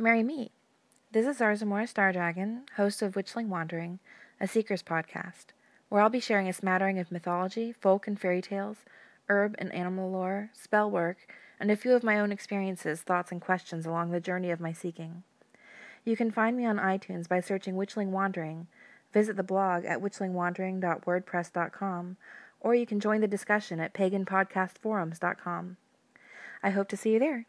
Merry meet. This is Zarzamora Stardragon, host of Witchling Wandering, a Seeker's podcast, where I'll be sharing a smattering of mythology, folk and fairy tales, herb and animal lore, spell work, and a few of my own experiences, thoughts, and questions along the journey of my seeking. You can find me on iTunes by searching Witchling Wandering, visit the blog at witchlingwandering.wordpress.com, or you can join the discussion at paganpodcastforums.com. I hope to see you there.